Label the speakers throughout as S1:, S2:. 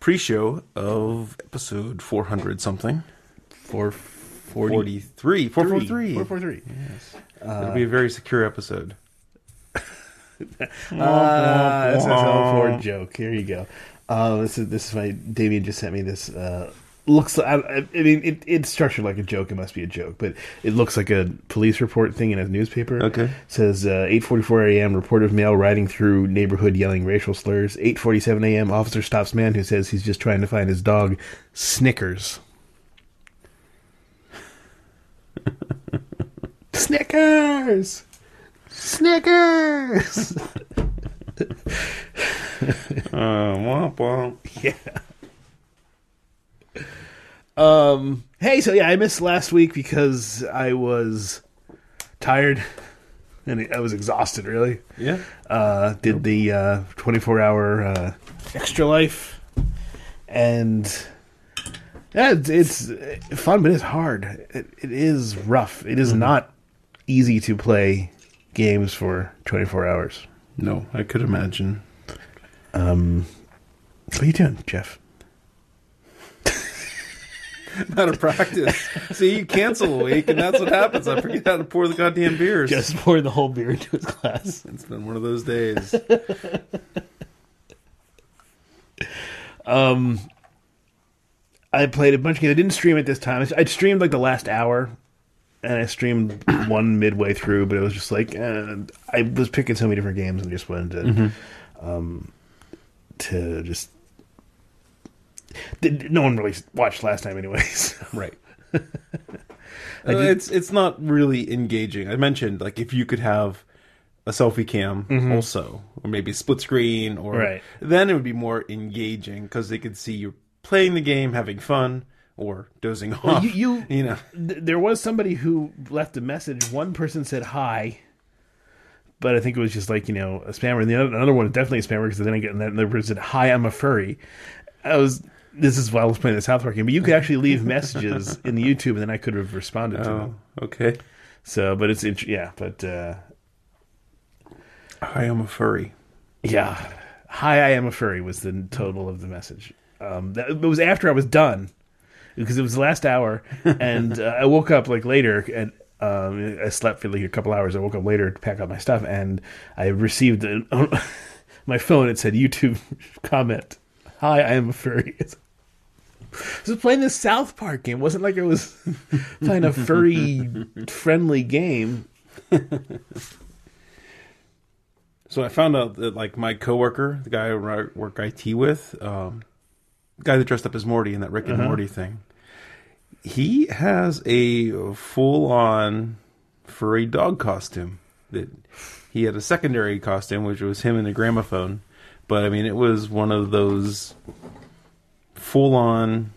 S1: pre-show of episode 400 something.
S2: Four
S1: 43. 443.
S2: Four four three.
S1: It'll be a very secure episode.
S2: Ah, that's a Ford joke. Here you go. Uh, this is this is my Damien just sent me this. Uh, looks like I, I mean it, it's structured like a joke. It must be a joke, but it looks like a police report thing in a newspaper.
S1: Okay.
S2: It says uh, 8:44 a.m. Report of male riding through neighborhood yelling racial slurs. 8:47 a.m. Officer stops man who says he's just trying to find his dog Snickers. Snickers. Snickers.
S1: Uh, womp womp.
S2: Um. Hey, so yeah, I missed last week because I was tired and I was exhausted. Really,
S1: Yeah.
S2: uh, did the uh, twenty-four hour uh, extra life, and yeah, it's, it's fun, but it's hard. It, it is rough. It is not easy to play games for twenty-four hours.
S1: No, I could imagine.
S2: Um, What are you doing, Jeff?
S1: Out of practice. See, you cancel a week, and that's what happens. I forget how to pour the goddamn beers.
S2: Just pour the whole beer into his glass.
S1: It's been one of those days.
S2: Um, I played a bunch of games. I didn't stream at this time. I streamed like the last hour, and I streamed one midway through, but it was just like uh, I was picking so many different games and just wanted to, um, to just. No one really watched last time, anyways.
S1: Right. It's it's not really engaging. I mentioned like if you could have a selfie cam mm-hmm. also, or maybe a split screen, or
S2: Right.
S1: then it would be more engaging because they could see you playing the game, having fun, or dozing off.
S2: you- you-
S1: you know,
S2: Th- there was somebody who left a message. One person said hi, but I think it was just like you know a spammer, and the other, another one definitely a spammer because then I get and then the person said hi, I'm a furry. I was this is why I was playing the South Park game, but you could actually leave messages in the YouTube, and then I could have responded to
S1: oh,
S2: them.
S1: okay.
S2: So, but it's int- yeah, but uh,
S1: I am a furry.
S2: yeah, hi, I am a furry was the total of the message. Um, that, it was after I was done because it was the last hour, and uh, I woke up like later and. Um, I slept for like a couple hours. I woke up later to pack up my stuff, and I received an, my phone. It said YouTube comment. Hi, I am a furry. I was playing this South Park game. It wasn't like I was playing a furry friendly game.
S1: So I found out that like my coworker, the guy I work IT with, um, the guy that dressed up as Morty in that Rick and Morty thing, he has a full-on furry dog costume. That he had a secondary costume, which was him in a gramophone, but I mean it was one of those full-on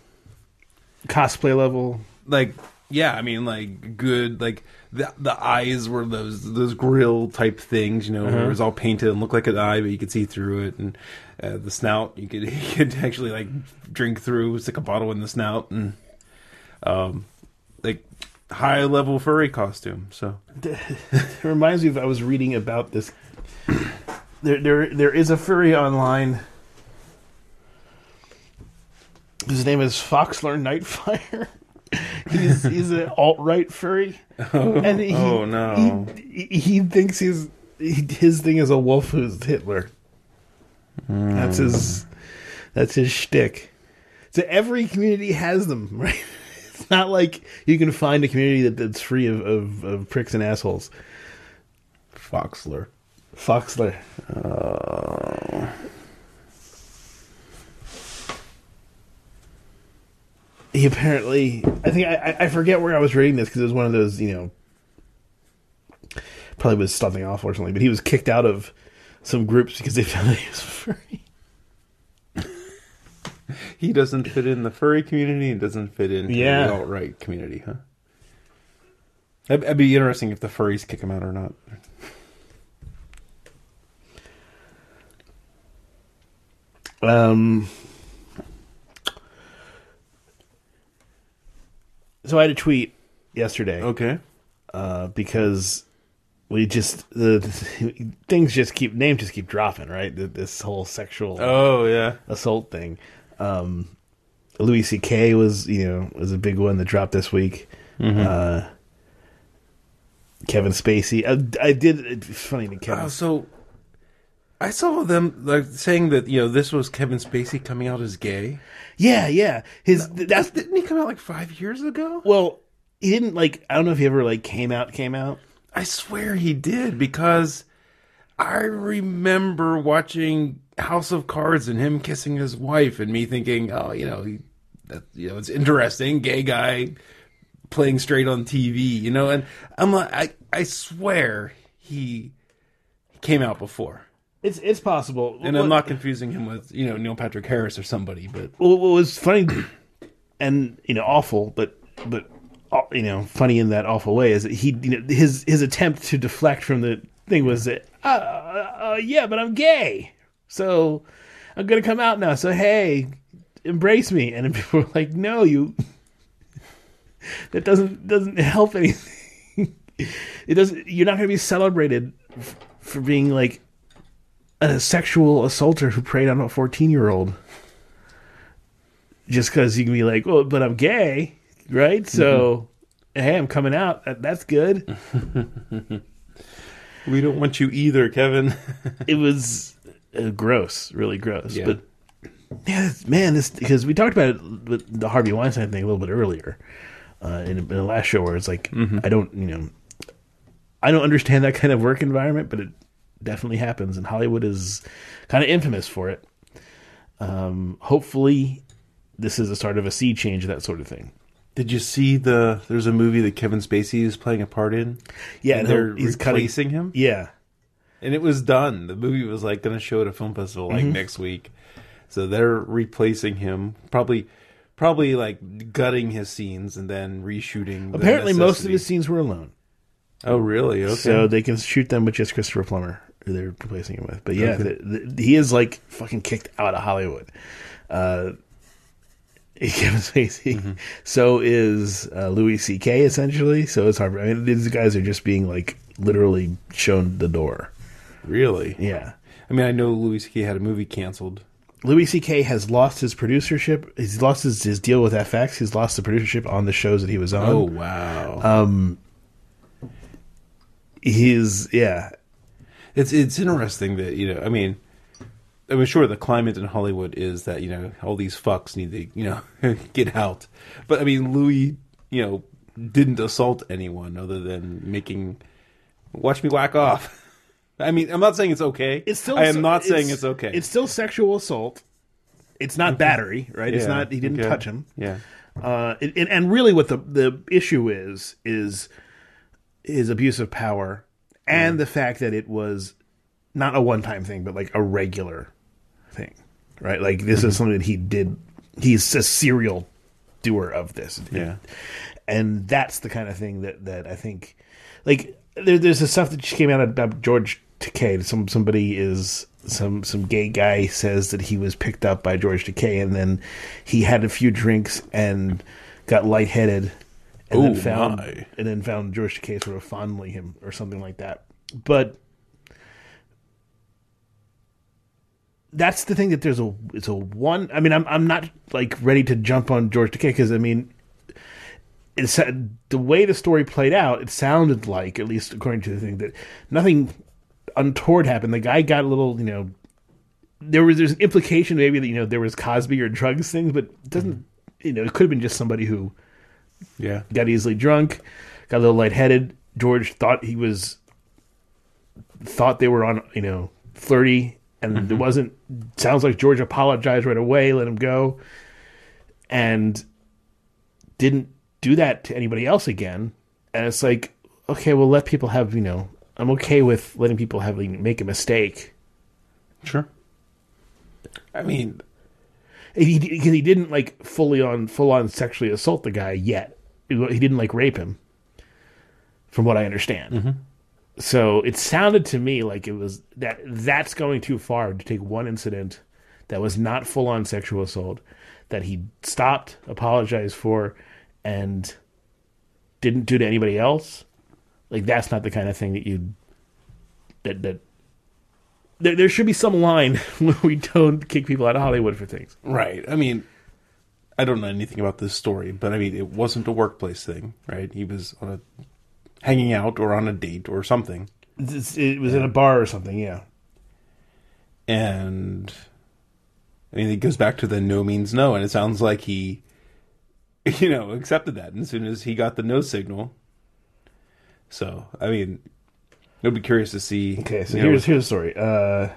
S2: Cosplay level.
S1: like yeah i mean like good like the the eyes were those those grill type things you know where it was all painted and looked like an eye but you could see through it and uh, the snout you could you could actually like drink through stick a bottle in the snout and um like high level furry costume so
S2: It reminds me of I was reading about this. There, there, there is a furry online. His name is Foxler Nightfire. he's he's an alt right furry, and he,
S1: oh, no.
S2: he, he thinks he's he, his thing is a wolf who's Hitler. That's his that's his shtick. So every community has them, right? It's not like you can find a community that, that's free of, of, of pricks and assholes.
S1: foxler
S2: Foxler. Uh, he apparently, I think I, I- forget where I was reading this because it was one of those, you know, probably was something awful or something. But he was kicked out of some groups because they found that he was furry.
S1: he doesn't fit in the furry community and doesn't fit in
S2: Yeah.
S1: the alt-right community huh It'd, it'd be interesting if the furries kick him out or not
S2: Um. So I had a tweet yesterday.
S1: okay
S2: uh, because we just the, things just keep names just keep dropping, right? The, this whole sexual
S1: oh yeah
S2: assault thing. Um, Louis C.K. was you know was a big one that dropped this week. Uh, Kevin Spacey. I, I did. It's funny that Kevin.
S1: Oh, so I saw them like saying that you know this was Kevin Spacey coming out as gay.
S2: yeah, yeah. His that's
S1: Didn't he come out like five years ago?
S2: well. He didn't like. I don't know if he ever like came out. Came out.
S1: I swear he did because I remember watching House of Cards and him kissing his wife, and me thinking, oh, you know, he, that, you know, it's interesting, gay guy playing straight on TV, you know, and I'm like, I, I swear he came out before,
S2: It's it's possible.
S1: and I'm not confusing him with you know Neil Patrick Harris or somebody, but
S2: Well, what was funny and you know awful, but but uh, you know funny in that awful way is that he you know his his attempt to deflect from the thing was that uh, uh, uh, yeah, but I'm gay, so I'm gonna come out now. So hey, embrace me, and people were like, no, you. that doesn't doesn't help anything. it doesn't. You're not gonna be celebrated f- for being like a sexual assaulter who preyed on a 14 year old just because you can be like, well, but I'm gay, right? So, hey, I'm coming out. That's good.
S1: we don't want you either, Kevin.
S2: it was uh, gross, really gross.
S1: Yeah.
S2: But yeah, man, this because we talked about it with the Harvey Weinstein thing a little bit earlier uh, in, in the last show, where it's like I don't, you know, I don't understand that kind of work environment, but it definitely happens, and Hollywood is kind of infamous for it. Um, hopefully, this is a start of a sea change, that sort of thing.
S1: Did you see the? There's a movie that Kevin Spacey is playing a part in.
S2: Yeah,
S1: and they're
S2: he's cutting-
S1: replacing him.
S2: Yeah,
S1: and it was done. The movie was like going to show at a film festival like
S2: Mm-hmm.
S1: next week, so they're replacing him. Probably, probably like gutting his scenes and then reshooting. the
S2: apparently most of his scenes were alone.
S1: Oh, really? Okay.
S2: So they can shoot them with just Christopher Plummer, they're replacing him with. But yeah,
S1: Okay.
S2: the, the, he is like fucking kicked out of Hollywood. Uh, Kevin Spacey.
S1: Mm-hmm.
S2: So is uh, Louis C.K. essentially. So it's hard. I mean, these guys are just being like literally shown the door.
S1: really?
S2: Yeah.
S1: I mean, I know Louis C.K. had a movie canceled.
S2: Louis C.K. has lost his producership. He's lost his, his deal with FX. He's lost the producership on the shows that he was on.
S1: Oh wow!
S2: Um, he's yeah.
S1: It's it's interesting that you know. I mean, I mean, sure, the climate in Hollywood is that you know all these fucks need to you know get out, but I mean, Louis, you know, didn't assault anyone other than making watch me whack off. I mean, I'm not saying it's okay.
S2: It's still.
S1: I am not saying it's okay.
S2: It's still sexual assault. It's not battery, right? It's not. He didn't
S1: okay.
S2: touch him.
S1: Yeah.
S2: Uh, it, and really, what the the issue is is is abuse of power and the fact that it was not a one time thing, but like a regular thing, right? Like this
S1: Mm-hmm.
S2: is something that he did. He's a serial doer of this.
S1: Yeah.
S2: and that's the kind of thing that that I think, like there, there's the stuff that just came out about George Takei. Some somebody is some some gay guy says that he was picked up by George Takei, and then he had a few drinks and got lightheaded, and
S1: Oh,
S2: then found
S1: my.
S2: and then found George Takei sort of fondling him or something like that. But that's the thing that there's a it's a one. I mean, I'm I'm not like ready to jump on George Takei because I mean it's the way the story played out. It sounded like, at least according to the thing, that nothing untoward happened. The guy got a little, you know, there was there's an implication maybe that you know there was Cosby or drugs things, but it doesn't. Mm. You know, it could have been just somebody who
S1: Yeah.
S2: got easily drunk, got a little lightheaded. George thought he was thought they were on, you know, flirty, and it mm-hmm. wasn't. Sounds like George apologized right away, let him go, and didn't do that to anybody else again. And it's like, okay, well, let people have, you know, I'm okay with letting people have like, make a mistake.
S1: Sure. I mean,
S2: He, he, he didn't like fully on full on sexually assault the guy yet. He didn't like rape him, from what I understand. Mm-hmm. So it sounded to me like it was that that's going too far to take one incident that was not full on sexual assault that he stopped, apologized for, and didn't do to anybody else. Like that's not the kind of thing that you that that there, there should be some line where we don't kick people out of Hollywood for things.
S1: Right. I mean, I don't know anything about this story, but I mean, it wasn't a workplace thing, right? He was on a hanging out or on a date or something,
S2: It's- It was in a bar or something, yeah.
S1: and I mean, it goes back to the no means no, and it sounds like he, you know, accepted that And as soon as he got the no signal. So, I mean, I'd be curious to see.
S2: Okay, so
S1: you know,
S2: here's here's the story. Uh,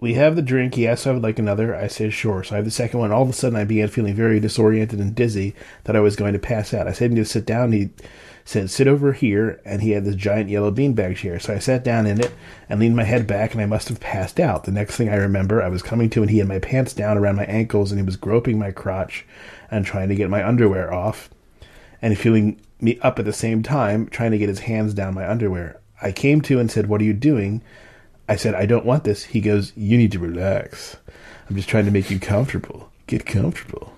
S2: we have the drink. He asked if I would like another. I said sure. So I have the second one. All of a sudden, I began feeling very disoriented and dizzy that I was going to pass out. I said "Need to sit down. He said sit over here, and he had this giant yellow beanbag chair. So I sat down in it and leaned my head back, and I must have passed out. The next thing I remember, I was coming to, and he had my pants down around my ankles, and he was groping my crotch and trying to get my underwear off and feeling me up at the same time, trying to get his hands down my underwear. I came to and said, What are you doing? I said, I don't want this. He goes, You need to relax. I'm just trying to make you comfortable. Get comfortable.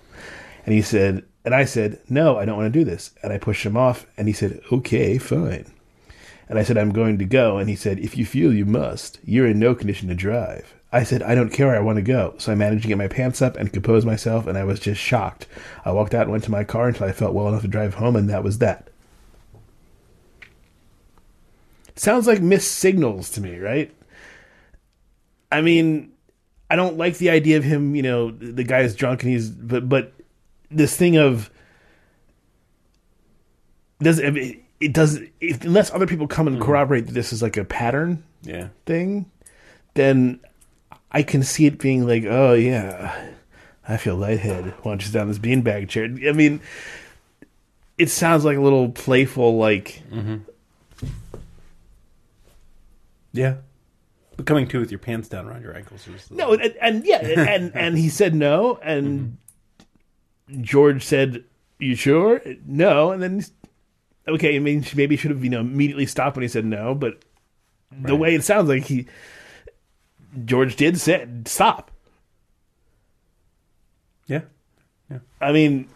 S2: And he said, And I said, No, I don't want to do this. And I pushed him off, and he said, Okay, fine. And I said, I'm going to go. And he said, If you feel you must, you're in no condition to drive. I said, I don't care. I want to go. So I managed to get my pants up and compose myself, and I was just shocked. I walked out and went to my car until I felt well enough to drive home, and that was that. Sounds like missed signals to me, right? I mean, I don't like the idea of him, you know, the guy is drunk and he's, but, but this thing of, does I mean, it does if, unless other people come and hmm. corroborate that this is like a pattern
S1: yeah,
S2: thing, then I can see it being like, oh yeah, I feel lightheaded. Launches down this beanbag chair. I mean, it sounds like a little playful, like mm-hmm.
S1: yeah. But coming to with your pants down around your ankles was
S2: no, and, and yeah, and and he said no, and mm-hmm. George said, "You sure?" No, and then okay, I mean, she maybe should have you know immediately stopped when he said no, but the way it sounds like he George did say stop.
S1: Yeah, yeah.
S2: I mean,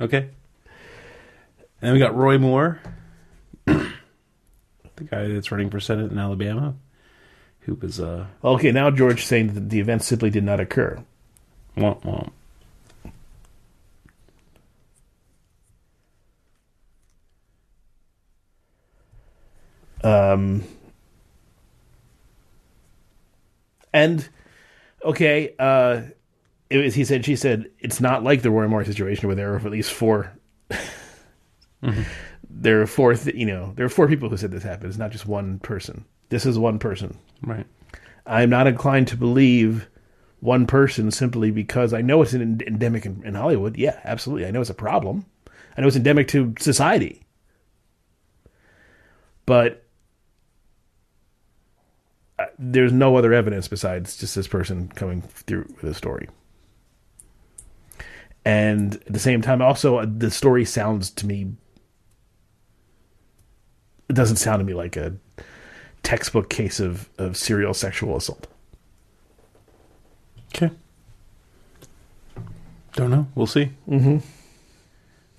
S1: Okay. And then we got Roy Moore, the guy that's running for Senate in Alabama, who was uh,
S2: okay, now George saying that the event simply did not occur.
S1: womp womp.
S2: Um, and okay, uh, it was, he said, she said, it's not like the Roy Moore situation where there were at least 4 There are four, th- you know, there are four people who said this happened. It's not just one person. This is one person.
S1: Right.
S2: I'm not inclined to believe one person simply because I know it's an endemic in, in Hollywood. Yeah, absolutely. I know it's a problem. I know it's endemic to society. But uh, there's no other evidence besides just this person coming through with a story. And at the same time, also, uh, the story sounds to me. It doesn't sound to me like a textbook case of, of serial sexual assault.
S1: Okay. Don't know. We'll see. Mm-hmm.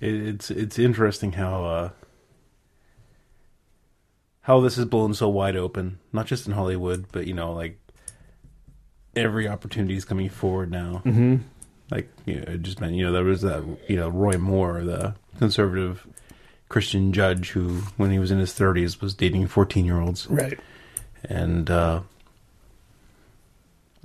S1: It, it's it's interesting how uh, how this is blown so wide open, not just in Hollywood, but you know, like every opportunity is coming forward now. Mm-hmm. Like you know, it just meant you know there was that you know Roy Moore, the conservative Christian judge who, when he was in his thirties, was dating fourteen year olds
S2: Right.
S1: and uh,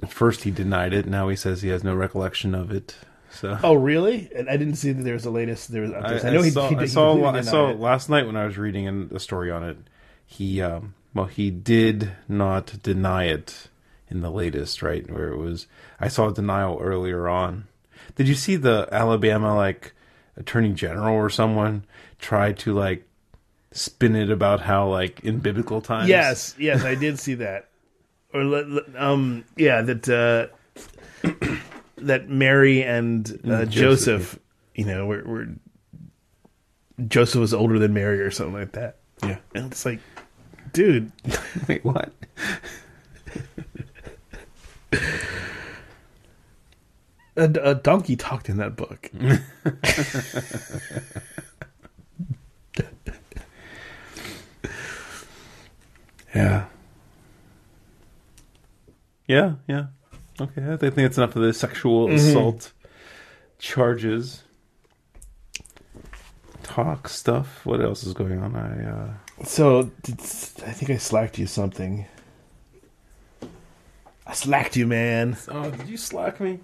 S1: at first he denied it. Now he says he has no recollection of it. So
S2: Oh, really? And I didn't see that there was the latest. There was.
S1: I,
S2: I, know
S1: I
S2: he.
S1: saw,
S2: he,
S1: I saw, I saw
S2: it.
S1: last night when I was reading an, a story on it. He um, well, he did not deny it in the latest, right? Where it was, I saw a denial earlier on. Did you see the Alabama like attorney general or someone try to like spin it about how like in biblical times?
S2: Yes, yes, I did see that. Or um, yeah, that uh, that Mary and uh,
S1: Mm, Joseph,
S2: Joseph, you know, were, were Joseph was older than Mary or something like that.
S1: yeah.
S2: And it's like, dude,
S1: Wait, what?
S2: a, a donkey talked in that book.
S1: Yeah. Yeah, yeah. Okay, I think that's enough of the sexual assault charges. Talk stuff. What else is going on? I uh
S2: So I think I slacked you something. I slacked you, man.
S1: Oh, did you slack me?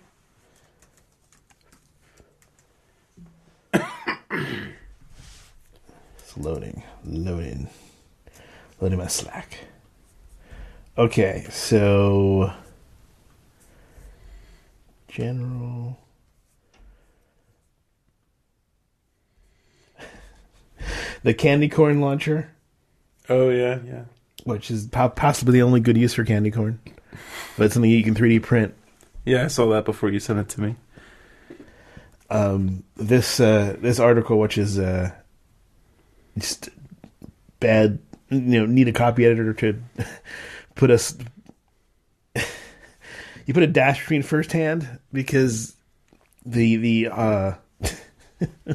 S2: It's loading, loading, loading my slack. Okay, so general. the candy corn launcher,
S1: Oh yeah, yeah.
S2: which is possibly the only good use for candy corn, but it's something you can 3D print.
S1: Yeah, I saw that before you sent it to me.
S2: um, this uh, this article, which is uh, just bad, you know, need a copy editor to put us. you put a dash between first hand because the the uh,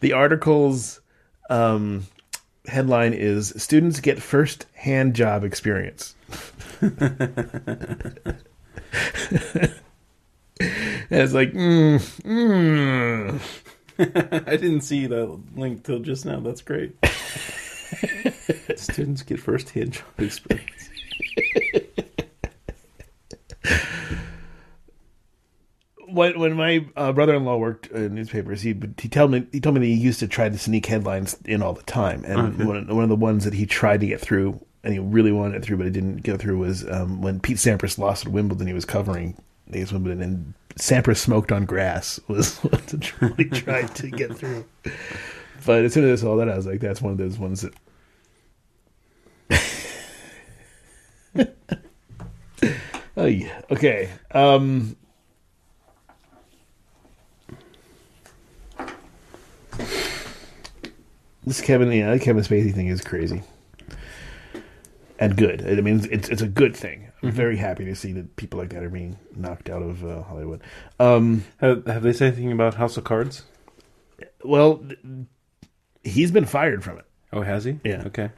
S2: the article's um, headline is "Students get first hand job experience." And it's like, mm, mm.
S1: I didn't see that link till just now. That's great. Students get first hand job experience.
S2: when when my uh, brother-in-law worked in newspapers, he he told me he told me that he used to try to sneak headlines in all the time, and one, one of the ones that he tried to get through, and he really wanted it through, but it didn't go through, was um, when Pete Sampras lost at Wimbledon. He was covering these Wimbledon, and Sampras smoked on grass was what he tried to get through. But as soon as I saw that, I was like, that's one of those ones that. oh yeah. Okay. Um, this Kevin, yeah, Kevin Spacey thing is crazy and good. I mean, it's it's a good thing. I'm very happy to see that people like that are being knocked out of uh, Hollywood. Um,
S1: Have, have they said anything about House of Cards?
S2: well, th- he's been fired from it.
S1: Oh, has he?
S2: Yeah.
S1: Okay.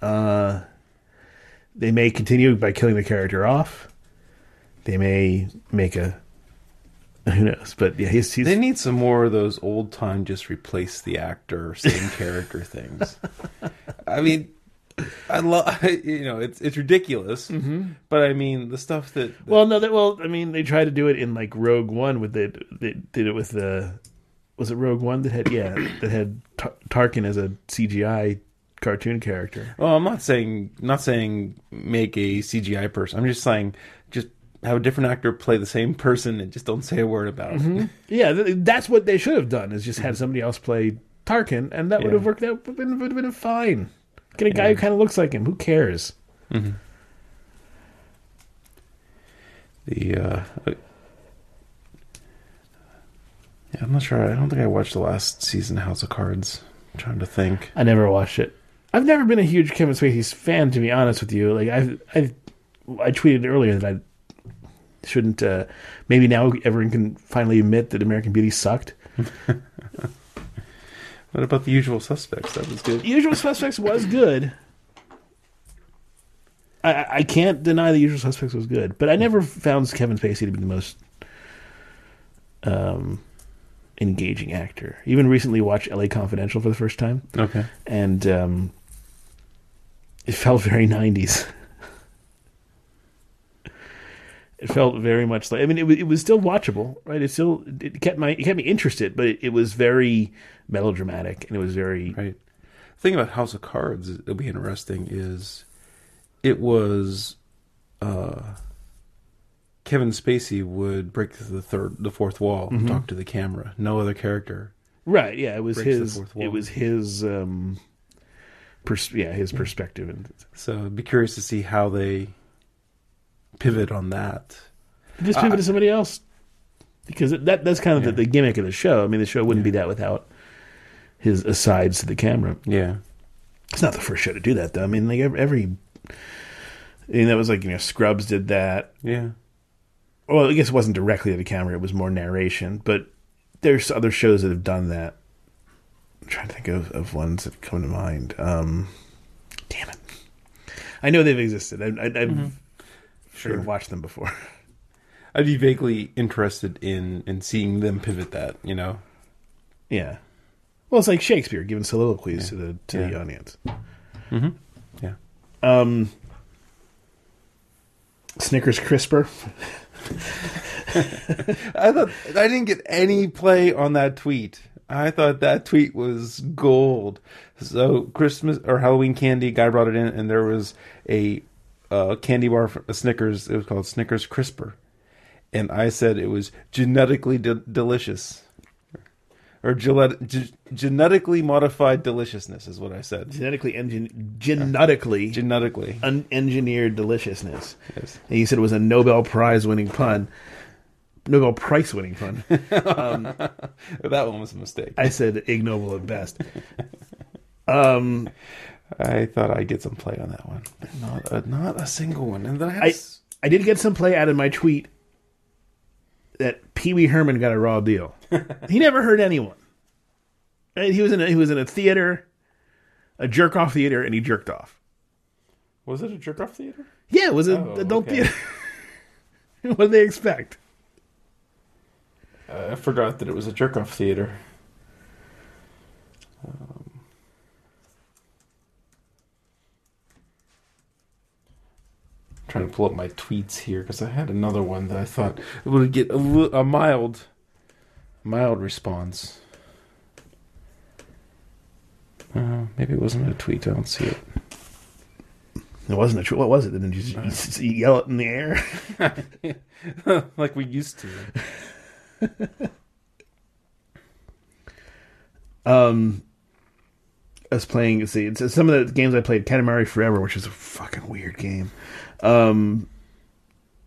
S2: Uh, they may continue by killing the character off. They may make a who knows, but yeah, he's he's
S1: They need some more of those old time just replace the actor, same character things. I mean, I love you know it's it's ridiculous, mm-hmm. but I mean the stuff that, that-
S2: Well, no, that, well, I mean, they tried to do it in like Rogue One with it. They did it with the was it Rogue One that had yeah that had Tar- Tarkin as a CGI cartoon character.
S1: well, I'm not saying not saying make a CGI person. I'm just saying just have a different actor play the same person and just don't say a word about it. Mm-hmm.
S2: Yeah, th- that's what they should have done is just had mm-hmm. somebody else play Tarkin, and that would have worked out. Would have been, would have been fine. Get a guy who kind of looks like him. Who cares?
S1: The uh, yeah, I'm not sure. I don't think I watched the last season of House of Cards. I'm trying to think.
S2: I never watched it. I've never been a huge Kevin Spacey fan, to be honest with you. Like I, I, I tweeted earlier that I shouldn't. Uh, maybe now everyone can finally admit that American Beauty sucked.
S1: What about the usual suspects? That was good.
S2: Usual Suspects was good. I- I, can't deny the Usual Suspects was good, but I never found Kevin Spacey to be the most um, engaging actor. Even recently watched L.A. Confidential for the first time,
S1: Okay.
S2: and um, it felt very '90s. It felt very much like I mean it was it was still watchable, right? It still it kept my it kept me interested, but it, it was very melodramatic and it was very
S1: Right. The thing about House of Cards that'll be interesting is it was uh, Kevin Spacey would break the third, the fourth wall and talk to the camera. No other character.
S2: Right. Yeah. It was his. It was his. Um, pers- yeah, his perspective, and
S1: So I'd be curious to see how they pivot on that.
S2: just pivot to somebody else because that that's kind of
S1: Yeah.
S2: the, the gimmick of the show. I mean, the show wouldn't be that without his asides to the camera.
S1: Yeah.
S2: It's not the first show to do that, though. I mean, like every. every I mean, that was like you know Scrubs did that.
S1: Yeah.
S2: well, I guess it wasn't directly to the camera; it was more narration. But there's other shows that have done that. I'm trying to think of, of ones that come to mind. Um, damn it! I know they've existed. I, I, I've
S1: Mm-hmm.
S2: Sure
S1: Sure.
S2: watched them before.
S1: I'd be vaguely interested in in seeing them pivot that. You know.
S2: yeah. Well, it's like Shakespeare giving soliloquies to the to the audience.
S1: Mm-hmm. Yeah.
S2: Um, Snickers crisper.
S1: I thought I didn't get any play on that tweet. I thought that tweet was gold. So Christmas or Halloween candy guy brought it in, and there was a uh, candy bar, for, a Snickers. It was called Snickers Crisper, and I said it was genetically de- delicious, or ge- genetically modified deliciousness is what I said.
S2: Genetically engin- genetically
S1: Genetically,
S2: unengineered deliciousness.
S1: yes.
S2: And you said it was a Nobel Prize winning pun. Nobel Prize winning pun.
S1: that one was a mistake.
S2: I said ignoble at best. Um,
S1: I thought I'd get some play on that one. Not a, not a single one. And then I had
S2: I
S1: s-
S2: I did get some play out of my tweet that Pee Wee Herman got a raw deal. he never hurt anyone. Right? He was in a, he was in a theater, a jerk off theater, and he jerked off.
S1: was it a jerk off theater?
S2: Yeah, it was an
S1: Oh,
S2: adult
S1: okay.
S2: theater. what did they expect?
S1: Uh, I forgot that it was a jerk off theater. Trying to pull up my tweets here because I had another one that I thought it would get a, a mild, mild response. Uh, maybe it wasn't a tweet. I don't see it.
S2: It wasn't a tweet. what was it? Didn't you, just- you you yell it in the air?
S1: like we used to.
S2: Um, Was playing. See, some of the games I played, Katamari Forever, which is a fucking weird game. Um,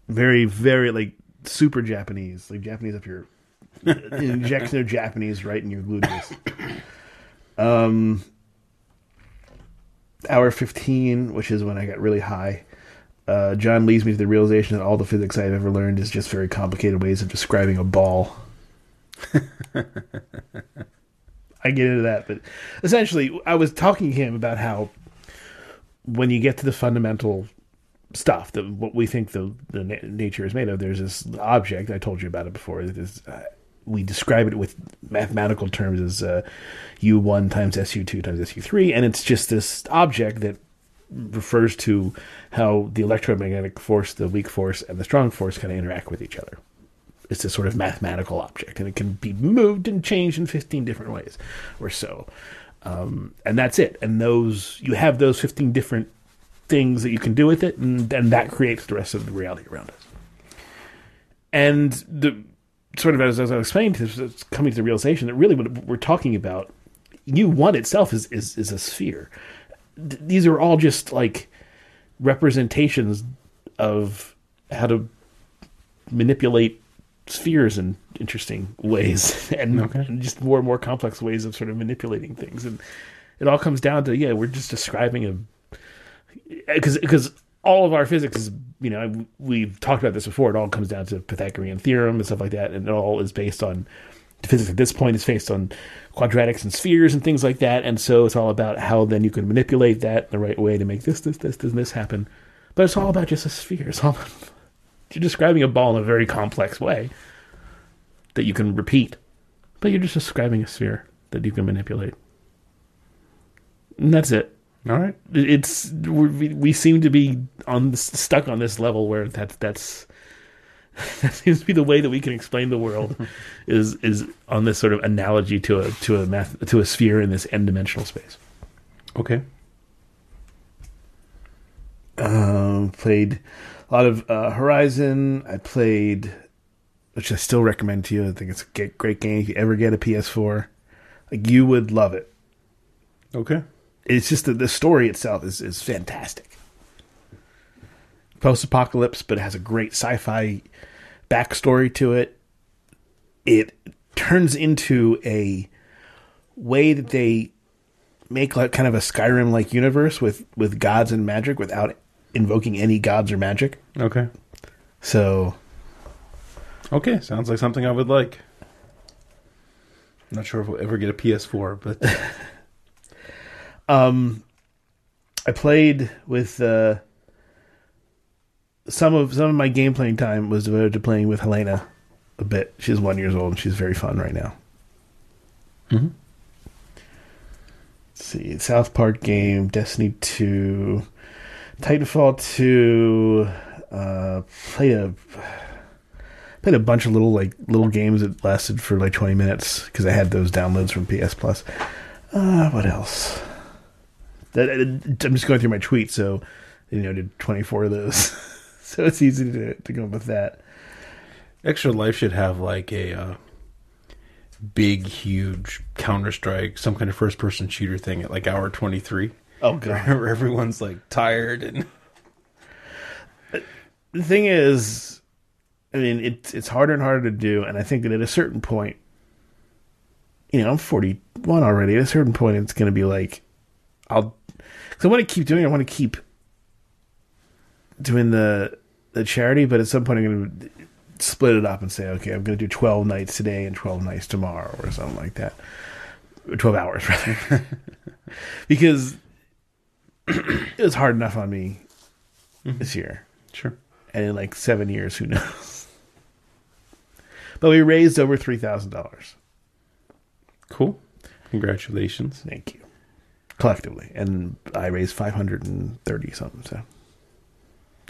S2: very, very like super Japanese, like Japanese up your injection of Japanese right in your gluteus. Um, hour fifteen, which is when I got really high. Uh, John leads me to the realization that all the physics I've ever learned is just very complicated ways of describing a ball. I get into that, but essentially, I was talking to him about how when you get to the fundamental stuff, that what we think the, the na- nature is made of, there's this object. I told you about it before. It is, uh, we describe it with mathematical terms as uh, U1 times SU2 times SU3, and it's just this object that refers to how the electromagnetic force, the weak force, and the strong force kind of interact with each other it's a sort of mathematical object and it can be moved and changed in 15 different ways or so. Um, and that's it. And those you have those 15 different things that you can do with it and then that creates the rest of the reality around us and the sort of as, as i was explaining to this coming to the realization that really what we're talking about u1 itself is, is, is a sphere. Th- these are all just like representations of how to manipulate spheres in interesting ways and,
S1: Okay.
S2: and just more and more complex ways of sort of manipulating things. And it all comes down to yeah we're just describing a because because all of our physics is you know we've talked about this before it all comes down to pythagorean theorem and stuff like that. And it all is based on physics at this point is based on quadratics and spheres and things like that. And so it's all about how then you can manipulate that in the right way to make this this this this, and this happen. But it's all about just a sphere. It's all about you're describing a ball in a very complex way that you can repeat, but you're just describing a sphere that you can manipulate. And that's it.
S1: All right.
S2: It's we we seem to be on this, stuck on this level where that's that's that seems to be the way that we can explain the world is is on this sort of analogy to a to a math to a sphere in this n dimensional space.
S1: Okay.
S2: Um, played a lot of uh, Horizon. I played, which I still recommend to you. I think it's a great game. If you ever get a PS4, like you would love it.
S1: Okay.
S2: It's just that the story itself is is fantastic. Post apocalypse, but it has a great sci-fi backstory to it. It turns into a way that they make like kind of a Skyrim like universe with with gods and magic without invoking any gods or magic.
S1: Okay.
S2: So
S1: Okay, sounds like something I would like. Not sure if we'll ever get a PS4, but
S2: Um, I played with uh, some of some of my game playing time was devoted to playing with Helena a bit. She's one years old and she's very fun right now.
S1: Mhm.
S2: See, South Park game, Destiny two, Titanfall two. Uh, played a played a bunch of little like little games that lasted for like twenty minutes because I had those downloads from PS Plus. Uh, what else? That, I'm just going through my tweets, so you know, did 24 of those, so it's easy to to go with that.
S1: Extra Life should have like a uh, big, huge Counter Strike, some kind of first person shooter thing at like hour 23.
S2: Oh god.
S1: Everyone's like tired and
S2: The thing is, I mean, it's it's harder and harder to do, and I think that at a certain point, you know, I'm 41 already. At a certain point, it's going to be like, I'll, because I want to keep doing. it. I want to keep doing the the charity, but at some point, I'm going to split it up and say, okay, I'm going to do 12 nights today and 12 nights tomorrow, or something like that. 12 hours rather, because it was hard enough on me this year
S1: sure.
S2: and in like seven years, who knows? But we raised over three thousand dollars.
S1: Cool. Congratulations.
S2: Thank you, collectively, and I raised five hundred and thirty something. So,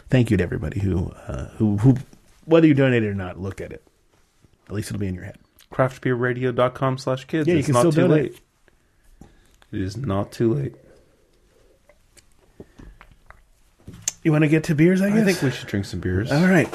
S2: thank you to everybody who uh, who who whether you donate or not, look at it. At least it'll be in your head.
S1: Craftbeerradio.com slash kids.
S2: Yeah, you
S1: it's
S2: can
S1: not
S2: still
S1: too
S2: donate.
S1: late. It is not too late.
S2: You want to get to beers? I guess.
S1: I think we should drink some beers.
S2: All right.